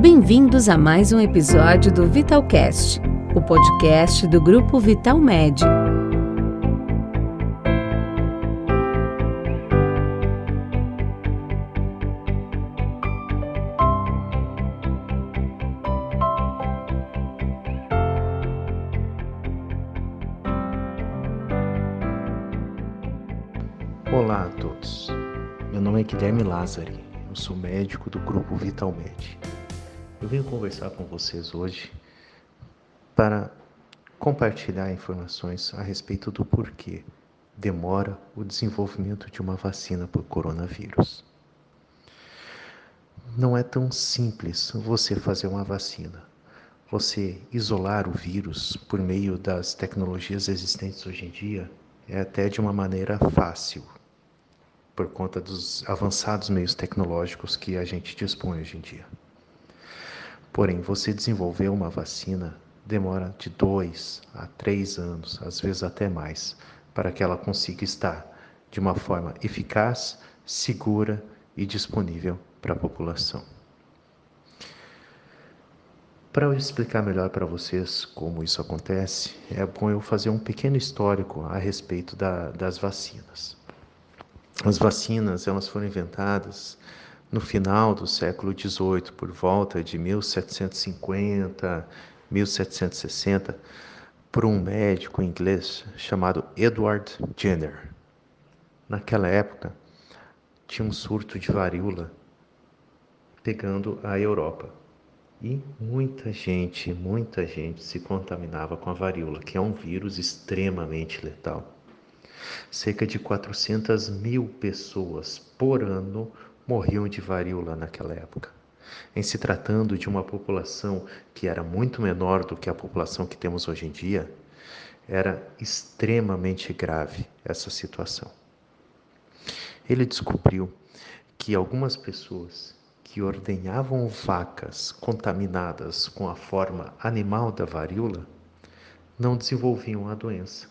Bem-vindos a mais um episódio do Vitalcast, o podcast do grupo Vital Med. Olá a todos. Meu nome é Guilherme Lázari. Eu sou médico do grupo Vital Med. Eu venho conversar com vocês hoje para compartilhar informações a respeito do porquê demora o desenvolvimento de uma vacina o coronavírus. Não é tão simples você fazer uma vacina. Você isolar o vírus por meio das tecnologias existentes hoje em dia é até de uma maneira fácil, por conta dos avançados meios tecnológicos que a gente dispõe hoje em dia. Porém, você desenvolver uma vacina demora de dois a três anos, às vezes até mais, para que ela consiga estar de uma forma eficaz, segura e disponível para a população. Para eu explicar melhor para vocês como isso acontece, é bom eu fazer um pequeno histórico a respeito da, das vacinas. As vacinas elas foram inventadas no final do século XVIII, por volta de 1750, 1760, por um médico inglês chamado Edward Jenner. Naquela época, tinha um surto de varíola pegando a Europa. E muita gente, muita gente se contaminava com a varíola, que é um vírus extremamente letal. Cerca de 400 mil pessoas por ano morriam de varíola naquela época. Em se tratando de uma população que era muito menor do que a população que temos hoje em dia, era extremamente grave essa situação. Ele descobriu que algumas pessoas que ordenhavam vacas contaminadas com a forma animal da varíola não desenvolviam a doença.